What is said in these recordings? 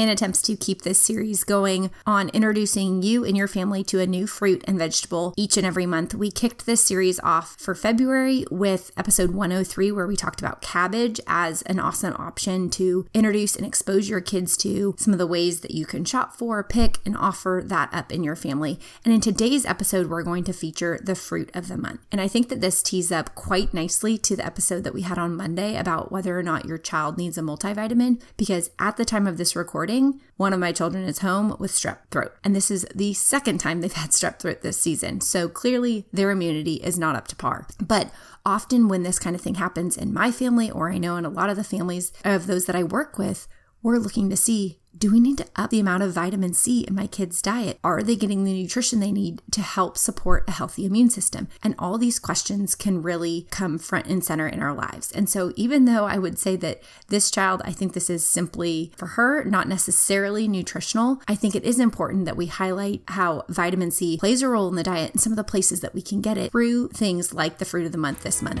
in attempts to keep this series going on introducing you and your family to a new fruit and vegetable each and every month. We kicked this series off for February with episode 103, where we talked about cabbage as an awesome option to introduce and expose your kids to some of the ways that you can shop for, pick, and offer that up in your family. And in today's episode, we're going to feature the fruit of the month. And I think that this tees up quite nicely to the episode that we had on Monday about whether or not your child needs a multivitamin, because at the time of this recording, one of my children is home with strep throat. And this is the second time they've had strep throat this season. So clearly their immunity is not up to par. But often when this kind of thing happens in my family, or I know in a lot of the families of those that I work with, we're looking to see do we need to up the amount of vitamin C in my kids' diet? Are they getting the nutrition they need to help support a healthy immune system? And all these questions can really come front and center in our lives. And so, even though I would say that this child, I think this is simply for her, not necessarily nutritional, I think it is important that we highlight how vitamin C plays a role in the diet and some of the places that we can get it through things like the fruit of the month this month.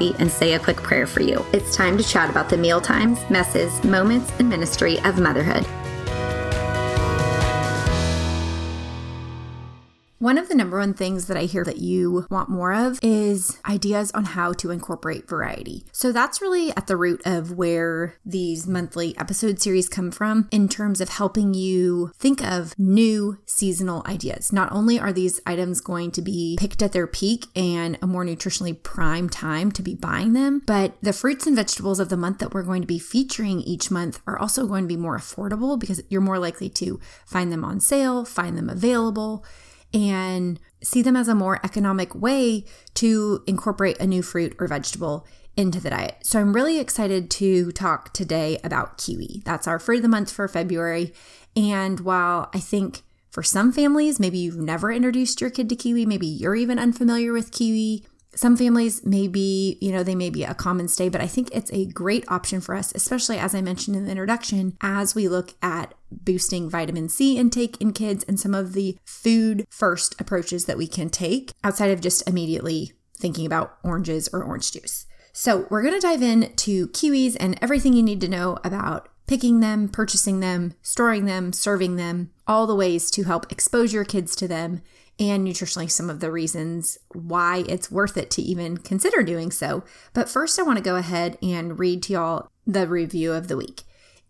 coffee and say a quick prayer for you. It's time to chat about the meal times, messes, moments, and ministry of motherhood. One of the number one things that I hear that you want more of is ideas on how to incorporate variety. So that's really at the root of where these monthly episode series come from in terms of helping you think of new seasonal ideas. Not only are these items going to be picked at their peak and a more nutritionally prime time to be buying them, but the fruits and vegetables of the month that we're going to be featuring each month are also going to be more affordable because you're more likely to find them on sale, find them available and see them as a more economic way to incorporate a new fruit or vegetable into the diet. So I'm really excited to talk today about kiwi. That's our fruit of the month for February. And while I think for some families, maybe you've never introduced your kid to kiwi, maybe you're even unfamiliar with kiwi. Some families may be, you know, they may be a common stay, but I think it's a great option for us, especially as I mentioned in the introduction, as we look at boosting vitamin C intake in kids and some of the food first approaches that we can take outside of just immediately thinking about oranges or orange juice. So, we're going to dive into kiwis and everything you need to know about picking them, purchasing them, storing them, serving them, all the ways to help expose your kids to them and nutritionally some of the reasons why it's worth it to even consider doing so. But first, I want to go ahead and read to y'all the review of the week.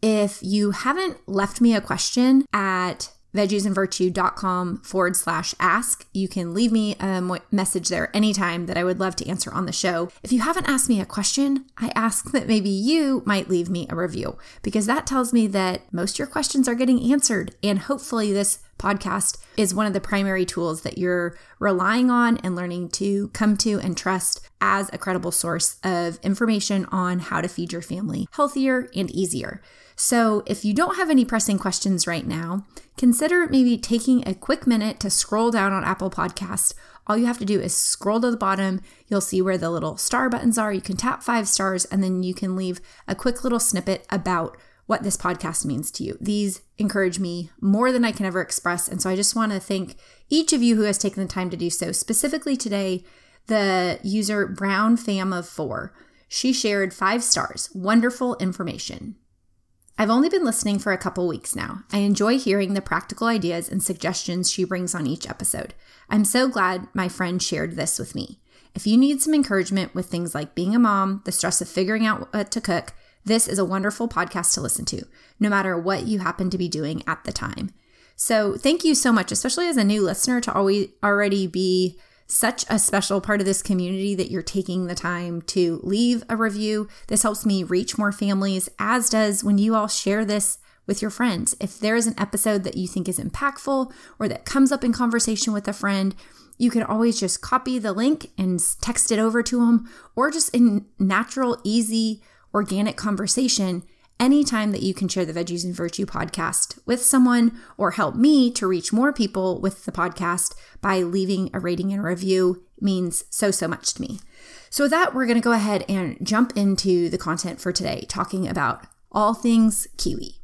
If you haven't left me a question at veggiesandvirtue.com forward slash ask. You can leave me a message there anytime that I would love to answer on the show. If you haven't asked me a question, I ask that maybe you might leave me a review because that tells me that most of your questions are getting answered. And hopefully, this podcast is one of the primary tools that you're relying on and learning to come to and trust as a credible source of information on how to feed your family healthier and easier. So, if you don't have any pressing questions right now, consider maybe taking a quick minute to scroll down on Apple Podcast. All you have to do is scroll to the bottom. You'll see where the little star buttons are. You can tap five stars and then you can leave a quick little snippet about what this podcast means to you. These encourage me more than I can ever express. And so I just want to thank each of you who has taken the time to do so. Specifically today, the user Brown Fam of Four. She shared five stars. Wonderful information. I've only been listening for a couple weeks now. I enjoy hearing the practical ideas and suggestions she brings on each episode. I'm so glad my friend shared this with me. If you need some encouragement with things like being a mom, the stress of figuring out what to cook, this is a wonderful podcast to listen to, no matter what you happen to be doing at the time. So, thank you so much, especially as a new listener, to always already be such a special part of this community that you're taking the time to leave a review. This helps me reach more families, as does when you all share this with your friends. If there is an episode that you think is impactful or that comes up in conversation with a friend, you can always just copy the link and text it over to them, or just in natural, easy organic conversation anytime that you can share the Veggies and Virtue podcast with someone or help me to reach more people with the podcast by leaving a rating and review means so, so much to me. So, with that, we're going to go ahead and jump into the content for today, talking about all things kiwi.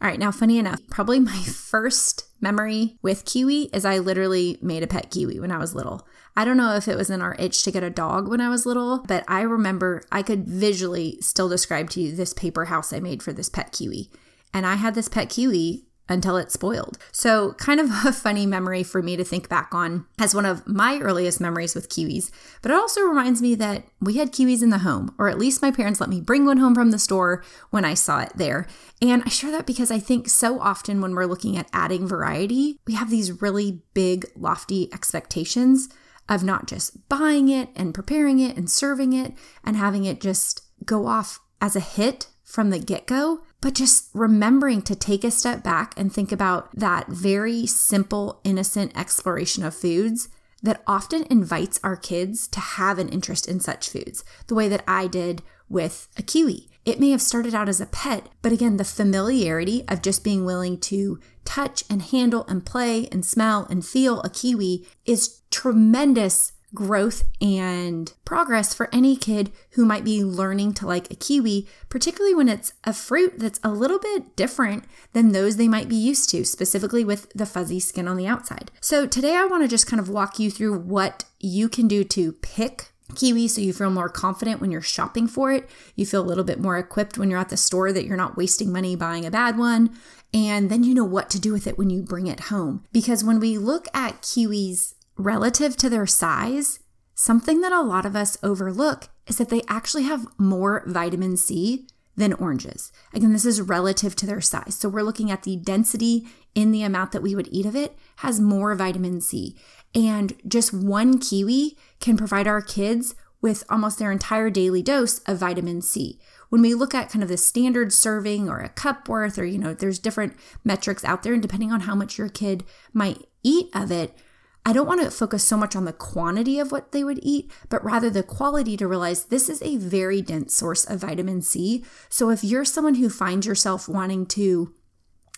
All right, now, funny enough, probably my first memory with kiwi is I literally made a pet kiwi when I was little. I don't know if it was in our itch to get a dog when I was little, but I remember I could visually still describe to you this paper house I made for this pet kiwi. And I had this pet kiwi until it spoiled. So, kind of a funny memory for me to think back on as one of my earliest memories with kiwis. But it also reminds me that we had kiwis in the home, or at least my parents let me bring one home from the store when I saw it there. And I share that because I think so often when we're looking at adding variety, we have these really big, lofty expectations of not just buying it and preparing it and serving it and having it just go off as a hit from the get go but just remembering to take a step back and think about that very simple, innocent exploration of foods that often invites our kids to have an interest in such foods, the way that I did with a kiwi. It may have started out as a pet, but again, the familiarity of just being willing to touch and handle and play and smell and feel a kiwi is tremendous growth and progress for any kid who might be learning to like a kiwi, particularly when it's a fruit that's a little bit different than those they might be used to, specifically with the fuzzy skin on the outside. So, today I want to just kind of walk you through what you can do to pick kiwi so you feel more confident when you're shopping for it. You feel a little bit more equipped when you're at the store that you're not wasting money buying a bad one. And then you know what to do with it when you bring it home. Because when we look at kiwis relative to their size, something that a lot of us overlook is that they actually have more vitamin C than oranges. Again, this is relative to their size. So we're looking at the density in the amount that we would eat of it has more vitamin C. And just one kiwi can provide our kids with almost their entire daily dose of vitamin C. When we look at kind of the standard serving or a cup worth, or, you know, there's different metrics out there, and depending on how much your kid might eat of it, I don't want to focus so much on the quantity of what they would eat, but rather the quality to realize this is a very dense source of vitamin C. So if you're someone who finds yourself wanting to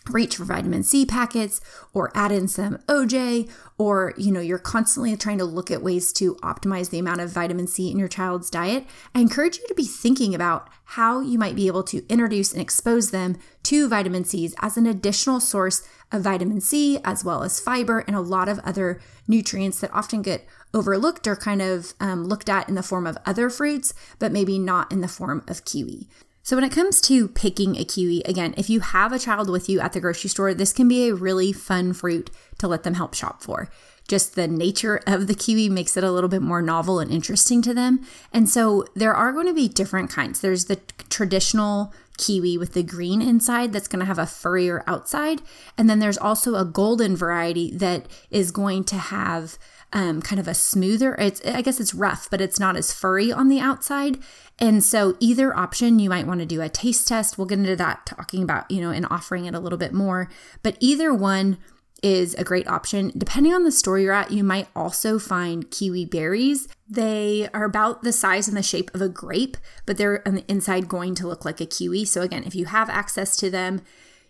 reach for vitamin C packets or add in some OJ or you know you're constantly trying to look at ways to optimize the amount of vitamin C in your child's diet, I encourage you to be thinking about how you might be able to introduce and expose them to vitamin C's as an additional source of vitamin C as well as fiber and a lot of other nutrients that often get overlooked or kind of um, looked at in the form of other fruits, but maybe not in the form of kiwi. So, when it comes to picking a kiwi, again, if you have a child with you at the grocery store, this can be a really fun fruit to let them help shop for. Just the nature of the kiwi makes it a little bit more novel and interesting to them. And so, there are going to be different kinds. There's the traditional kiwi with the green inside that's going to have a furrier outside. And then there's also a golden variety that is going to have um, kind of a smoother. It's I guess it's rough, but it's not as furry on the outside. And so either option, you might want to do a taste test. We'll get into that talking about you know and offering it a little bit more. But either one is a great option. Depending on the store you're at, you might also find kiwi berries. They are about the size and the shape of a grape, but they're on the inside going to look like a kiwi. So, again, if you have access to them,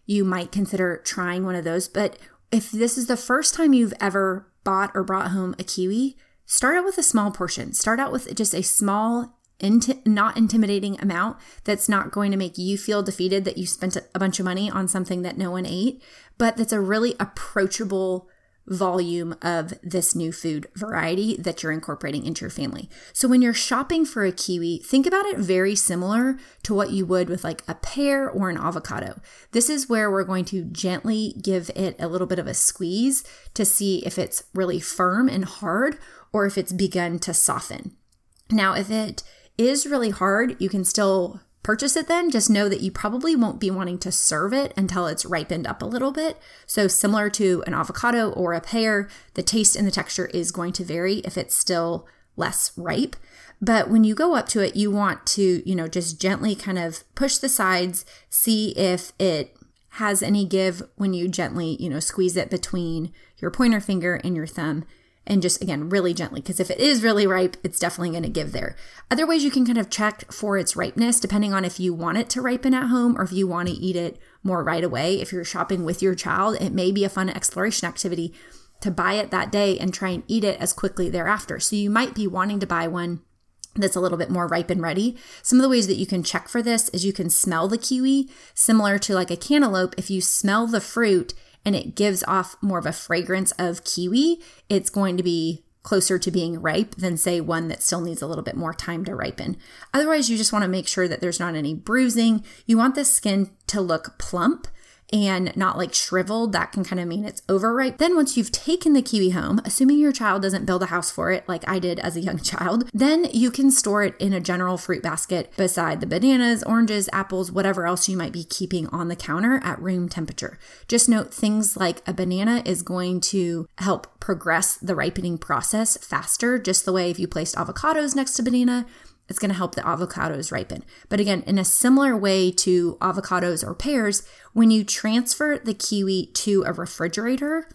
you might consider trying one of those. But if this is the first time you've ever bought or brought home a kiwi, start out with a small portion. Start out with just a small, inti- not intimidating amount that's not going to make you feel defeated that you spent a bunch of money on something that no one ate, but that's a really approachable volume of this new food variety that you're incorporating into your family. So when you're shopping for a kiwi, think about it very similar to what you would with like a pear or an avocado. This is where we're going to gently give it a little bit of a squeeze to see if it's really firm and hard or if it's begun to soften. Now, if it is really hard, you can still purchase it then, just know that you probably won't be wanting to serve it until it's ripened up a little bit. So, similar to an avocado or a pear, the taste and the texture is going to vary if it's still less ripe. But when you go up to it, you want to, you know, just gently kind of push the sides, see if it has any give when you gently, you know, squeeze it between your pointer finger and your thumb and just again, really gently. Because if it is really ripe, it's definitely going to give there. Other ways you can kind of check for its ripeness, depending on if you want it to ripen at home or if you want to eat it more right away. If you're shopping with your child, it may be a fun exploration activity to buy it that day and try and eat it as quickly thereafter. So you might be wanting to buy one that's a little bit more ripe and ready. Some of the ways that you can check for this is you can smell the kiwi, similar to like a cantaloupe. If you smell the fruit and it gives off more of a fragrance of kiwi, it's going to be closer to being ripe than, say, one that still needs a little bit more time to ripen. Otherwise, you just want to make sure that there's not any bruising. You want the skin to look plump and not like shriveled, that can kind of mean it's overripe. Then, once you've taken the kiwi home, assuming your child doesn't build a house for it like I did as a young child, then you can store it in a general fruit basket beside the bananas, oranges, apples, whatever else you might be keeping on the counter at room temperature. Just note things like a banana is going to help progress the ripening process faster, just the way if you placed avocados next to banana, it's going to help the avocados ripen. But again, in a similar way to avocados or pears, when you transfer the kiwi to a refrigerator,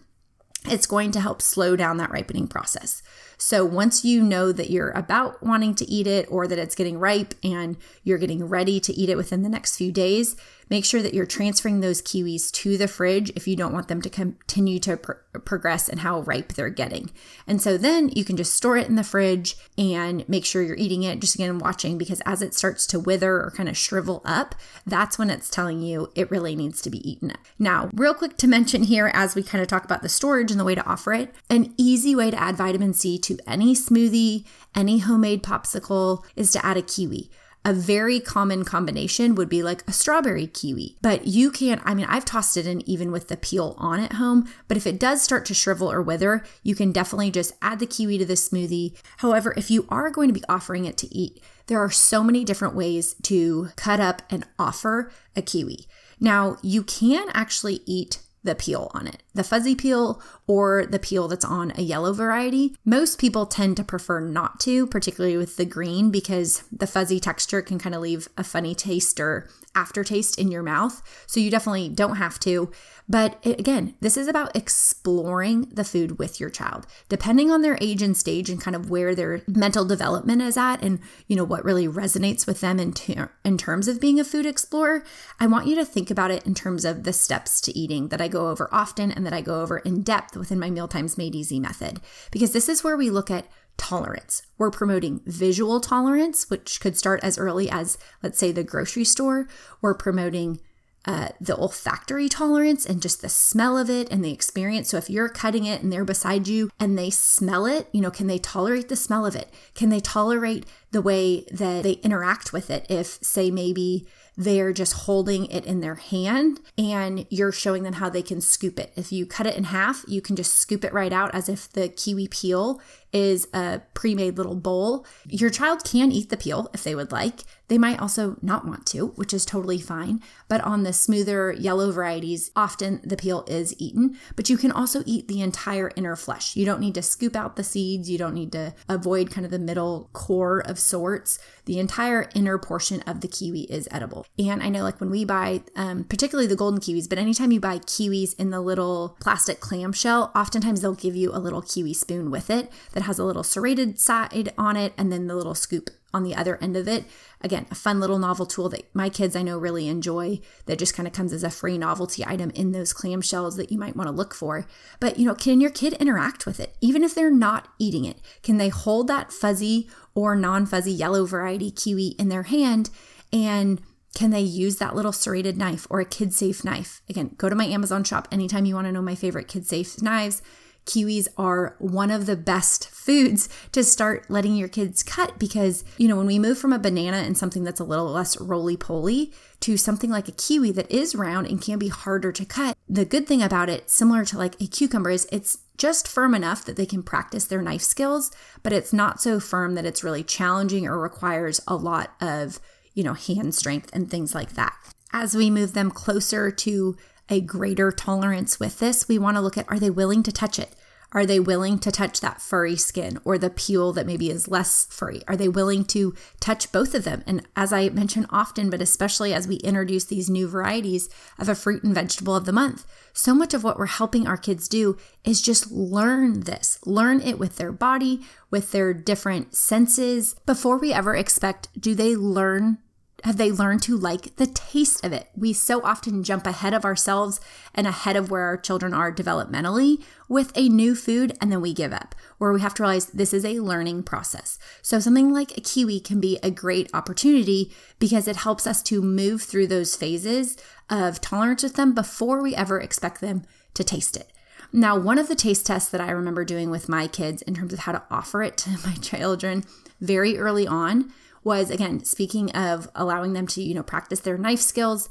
it's going to help slow down that ripening process. So once you know that you're about wanting to eat it or that it's getting ripe and you're getting ready to eat it within the next few days, make sure that you're transferring those kiwis to the fridge if you don't want them to continue to progress and how ripe they're getting. And so then you can just store it in the fridge and make sure you're eating it. Just again, watching because as it starts to wither or kind of shrivel up, that's when it's telling you it really needs to be eaten. Now, real quick to mention here as we kind of talk about the storage and the way to offer it, an easy way to add vitamin C to any smoothie, any homemade popsicle is to add a kiwi. A very common combination would be like a strawberry kiwi. But you can't. I mean, I've tossed it in even with the peel on at home. But if it does start to shrivel or wither, you can definitely just add the kiwi to the smoothie. However, if you are going to be offering it to eat, there are so many different ways to cut up and offer a kiwi. Now, you can actually eat the peel on it, the fuzzy peel or the peel that's on a yellow variety. Most people tend to prefer not to, particularly with the green, because the fuzzy texture can kind of leave a funny taste or aftertaste in your mouth. So you definitely don't have to. But again, this is about exploring the food with your child. Depending on their age and stage and kind of where their mental development is at and, you know, what really resonates with them in, ter- in terms of being a food explorer, I want you to think about it in terms of the steps to eating that I go over often and that I go over in depth within my Mealtimes Made Easy method. Because this is where we look at tolerance. We're promoting visual tolerance, which could start as early as, let's say, the grocery store. We're promoting uh, the olfactory tolerance and just the smell of it and the experience. So if you're cutting it and they're beside you and they smell it, you know, can they tolerate the smell of it? Can they tolerate the way that they interact with it? If, say, maybe they're just holding it in their hand and you're showing them how they can scoop it. If you cut it in half, you can just scoop it right out as if the kiwi peel is a pre made little bowl. Your child can eat the peel if they would like. They might also not want to, which is totally fine. But on the smoother yellow varieties, often the peel is eaten, but you can also eat the entire inner flesh. You don't need to scoop out the seeds, you don't need to avoid kind of the middle core of sorts. The entire inner portion of the kiwi is edible. And I know, like when we buy, um, particularly the golden kiwis, but anytime you buy kiwis in the little plastic clamshell, oftentimes they'll give you a little kiwi spoon with it that has a little serrated side on it and then the little scoop on the other end of it. Again, a fun little novel tool that my kids I know really enjoy that just kind of comes as a free novelty item in those clamshells that you might want to look for. But, you know, can your kid interact with it? Even if they're not eating it, can they hold that fuzzy or non fuzzy yellow variety kiwi in their hand and can they use that little serrated knife or a kid safe knife? Again, go to my Amazon shop anytime you want to know my favorite kid safe knives kiwis are one of the best foods to start letting your kids cut because, you know, when we move from a banana and something that's a little less roly poly to something like a kiwi that is round and can be harder to cut, the good thing about it, similar to like a cucumber, is it's just firm enough that they can practice their knife skills, but it's not so firm that it's really challenging or requires a lot of, you know, hand strength and things like that. As we move them closer to a greater tolerance with this, we want to look at are they willing to touch it? Are they willing to touch that furry skin or the peel that maybe is less furry? Are they willing to touch both of them? And as I mention often, but especially as we introduce these new varieties of a fruit and vegetable of the month, so much of what we're helping our kids do is just learn this, learn it with their body, with their different senses before we ever expect, do they learn have they learned to like the taste of it? We so often jump ahead of ourselves and ahead of where our children are developmentally with a new food and then we give up, or we have to realize this is a learning process. So, something like a kiwi can be a great opportunity because it helps us to move through those phases of tolerance with them before we ever expect them to taste it. Now, one of the taste tests that I remember doing with my kids in terms of how to offer it to my children very early on was again speaking of allowing them to you know practice their knife skills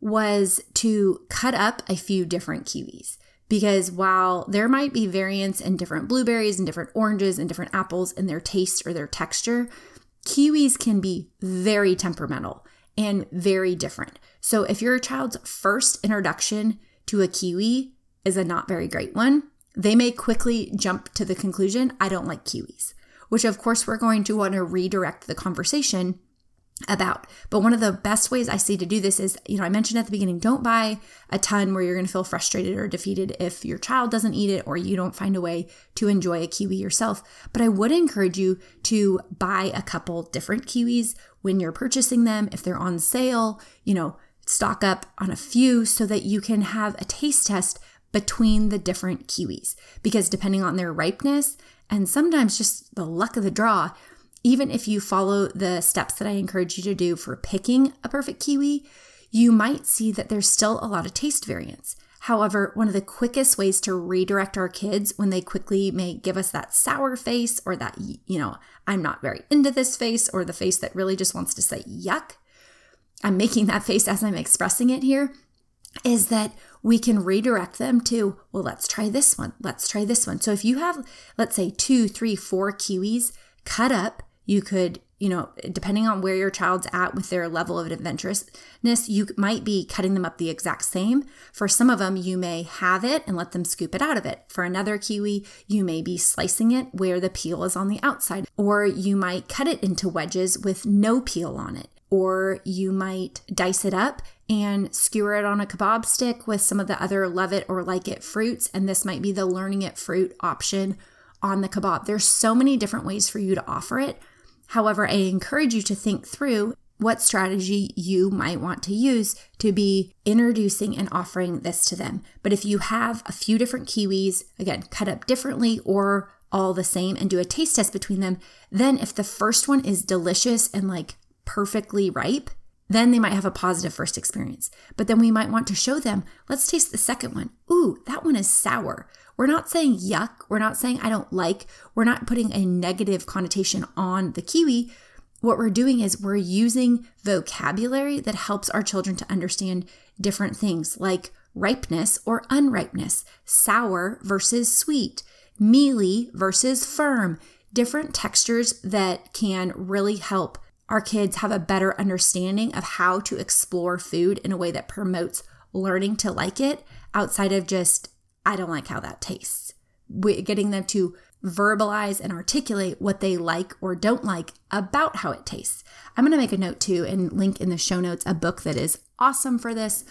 was to cut up a few different kiwis. Because while there might be variance in different blueberries and different oranges and different apples in their taste or their texture kiwis can be very temperamental and very different. So if your child's first introduction to a kiwi is a not very great one they may quickly jump to the conclusion i don't like kiwis which of course we're going to want to redirect the conversation about. But one of the best ways I see to do this is, you know, I mentioned at the beginning, don't buy a ton where you're going to feel frustrated or defeated if your child doesn't eat it or you don't find a way to enjoy a kiwi yourself. But I would encourage you to buy a couple different kiwis when you're purchasing them. If they're on sale, you know, stock up on a few so that you can have a taste test between the different kiwis because depending on their ripeness and sometimes just the luck of the draw, even if you follow the steps that I encourage you to do for picking a perfect kiwi, you might see that there's still a lot of taste variance. However, one of the quickest ways to redirect our kids when they quickly may give us that sour face or that, you know, I'm not very into this face or the face that really just wants to say yuck, I'm making that face as I'm expressing it here, is that we can redirect them to, well, let's try this one. Let's try this one. So if you have, let's say, two, three, four kiwis cut up, you could, you know, depending on where your child's at with their level of adventurousness, you might be cutting them up the exact same. For some of them, you may have it and let them scoop it out of it. For another kiwi, you may be slicing it where the peel is on the outside, or you might cut it into wedges with no peel on it or you might dice it up and skewer it on a kebab stick with some of the other love it or like it fruits. And this might be the learning it fruit option on the kebab. There's so many different ways for you to offer it. However, I encourage you to think through what strategy you might want to use to be introducing and offering this to them. But if you have a few different kiwis, again, cut up differently or all the same and do a taste test between them, then if the first one is delicious and like perfectly ripe, then they might have a positive first experience. But then we might want to show them, let's taste the second one. Ooh, that one is sour. We're not saying yuck. We're not saying I don't like. We're not putting a negative connotation on the kiwi. What we're doing is we're using vocabulary that helps our children to understand different things like ripeness or unripeness, sour versus sweet, mealy versus firm, different textures that can really help our kids have a better understanding of how to explore food in a way that promotes learning to like it outside of just, I don't like how that tastes. We're getting them to verbalize and articulate what they like or don't like about how it tastes. I'm going to make a note too and link in the show notes a book that is awesome for this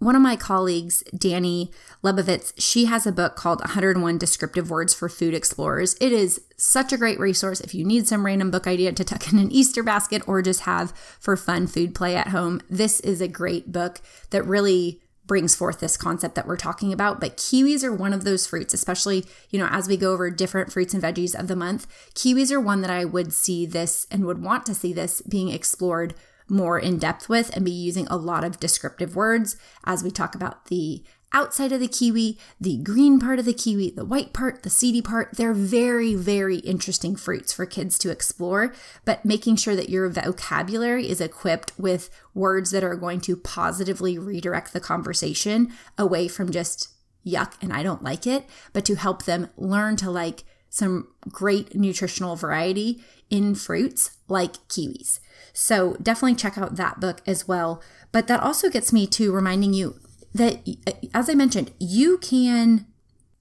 one of my colleagues, Dani Lebovitz, she has a book called 101 Descriptive Words for Food Explorers. It is such a great resource if you need some random book idea to tuck in an Easter basket or just have for fun food play at home. This is a great book that really brings forth this concept that we're talking about. But kiwis are one of those fruits, especially, you know, as we go over different fruits and veggies of the month. Kiwis are one that I would see this and would want to see this being explored more in depth with and be using a lot of descriptive words as we talk about the outside of the kiwi, the green part of the kiwi, the white part, the seedy part. They're very, very interesting fruits for kids to explore, but making sure that your vocabulary is equipped with words that are going to positively redirect the conversation away from just yuck and I don't like it, but to help them learn to like some great nutritional variety in fruits like kiwis. So definitely check out that book as well. But that also gets me to reminding you that, uh, as I mentioned, you can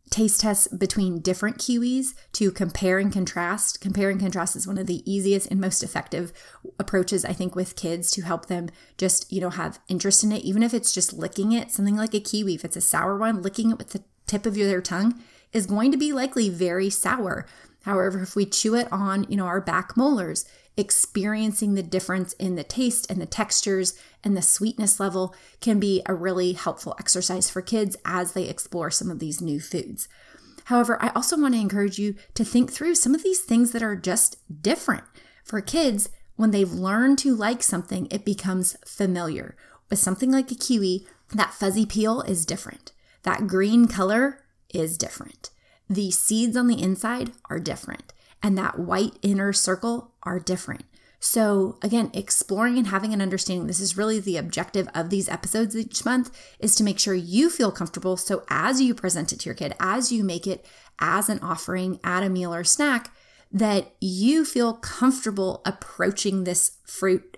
taste tests between different kiwis to compare and contrast. Compare and contrast is one of the easiest and most effective approaches, I think, with kids to help them just, you know, have interest in it, even if it's just licking it. Something like a kiwi, if it's a sour one, licking it with the tip of your tongue is going to be likely very sour. However, if we chew it on, you know, our back molars, experiencing the difference in the taste and the textures and the sweetness level can be a really helpful exercise for kids as they explore some of these new foods. However, I also want to encourage you to think through some of these things that are just different. For kids, when they've learned to like something, it becomes familiar. With something like a kiwi, that fuzzy peel is different. That green color is different. The seeds on the inside are different, and that white inner circle are different. So, again, exploring and having an understanding this is really the objective of these episodes each month is to make sure you feel comfortable. So, as you present it to your kid, as you make it as an offering at a meal or snack, that you feel comfortable approaching this fruit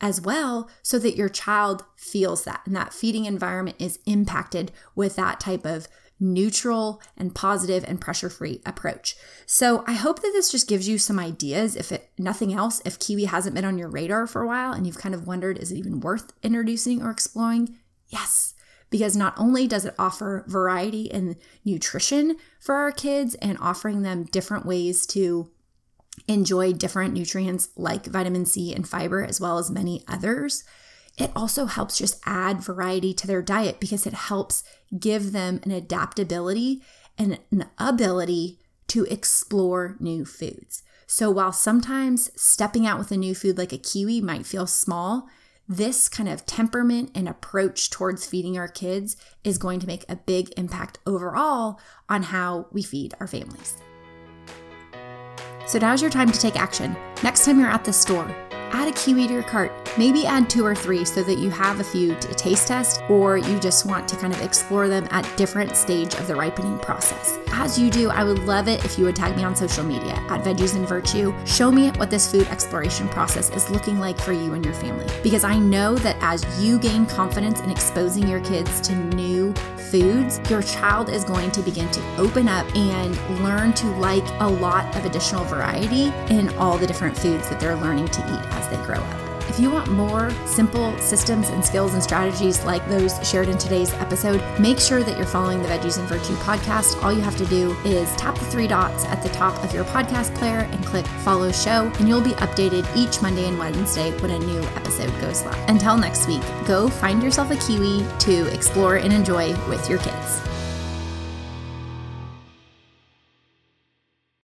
as well so that your child feels that and that feeding environment is impacted with that type of neutral and positive and pressure free approach. So I hope that this just gives you some ideas. If it nothing else, if kiwi hasn't been on your radar for a while and you've kind of wondered, is it even worth introducing or exploring? Yes. Because not only does it offer variety in nutrition for our kids and offering them different ways to enjoy different nutrients like vitamin C and fiber, as well as many others, it also helps just add variety to their diet because it helps give them an adaptability and an ability to explore new foods. So while sometimes stepping out with a new food like a kiwi might feel small, this kind of temperament and approach towards feeding our kids is going to make a big impact overall on how we feed our families. So now's your time to take action. Next time you're at the store, add a kiwi to your cart. Maybe add two or three so that you have a few to taste test, or you just want to kind of explore them at different stage of the ripening process. As you do, I would love it if you would tag me on social media at Veggies and Virtue. Show me what this food exploration process is looking like for you and your family. Because I know that as you gain confidence in exposing your kids to new foods, your child is going to begin to open up and learn to like a lot of additional variety in all the different foods that they're learning to eat as they grow up. If you want more simple systems and skills and strategies like those shared in today's episode, make sure that you're following the Veggies and Virtue podcast. All you have to do is tap the three dots at the top of your podcast player and click follow show, and you'll be updated each Monday and Wednesday when a new episode goes live. Until next week, go find yourself a kiwi to explore and enjoy with your kids.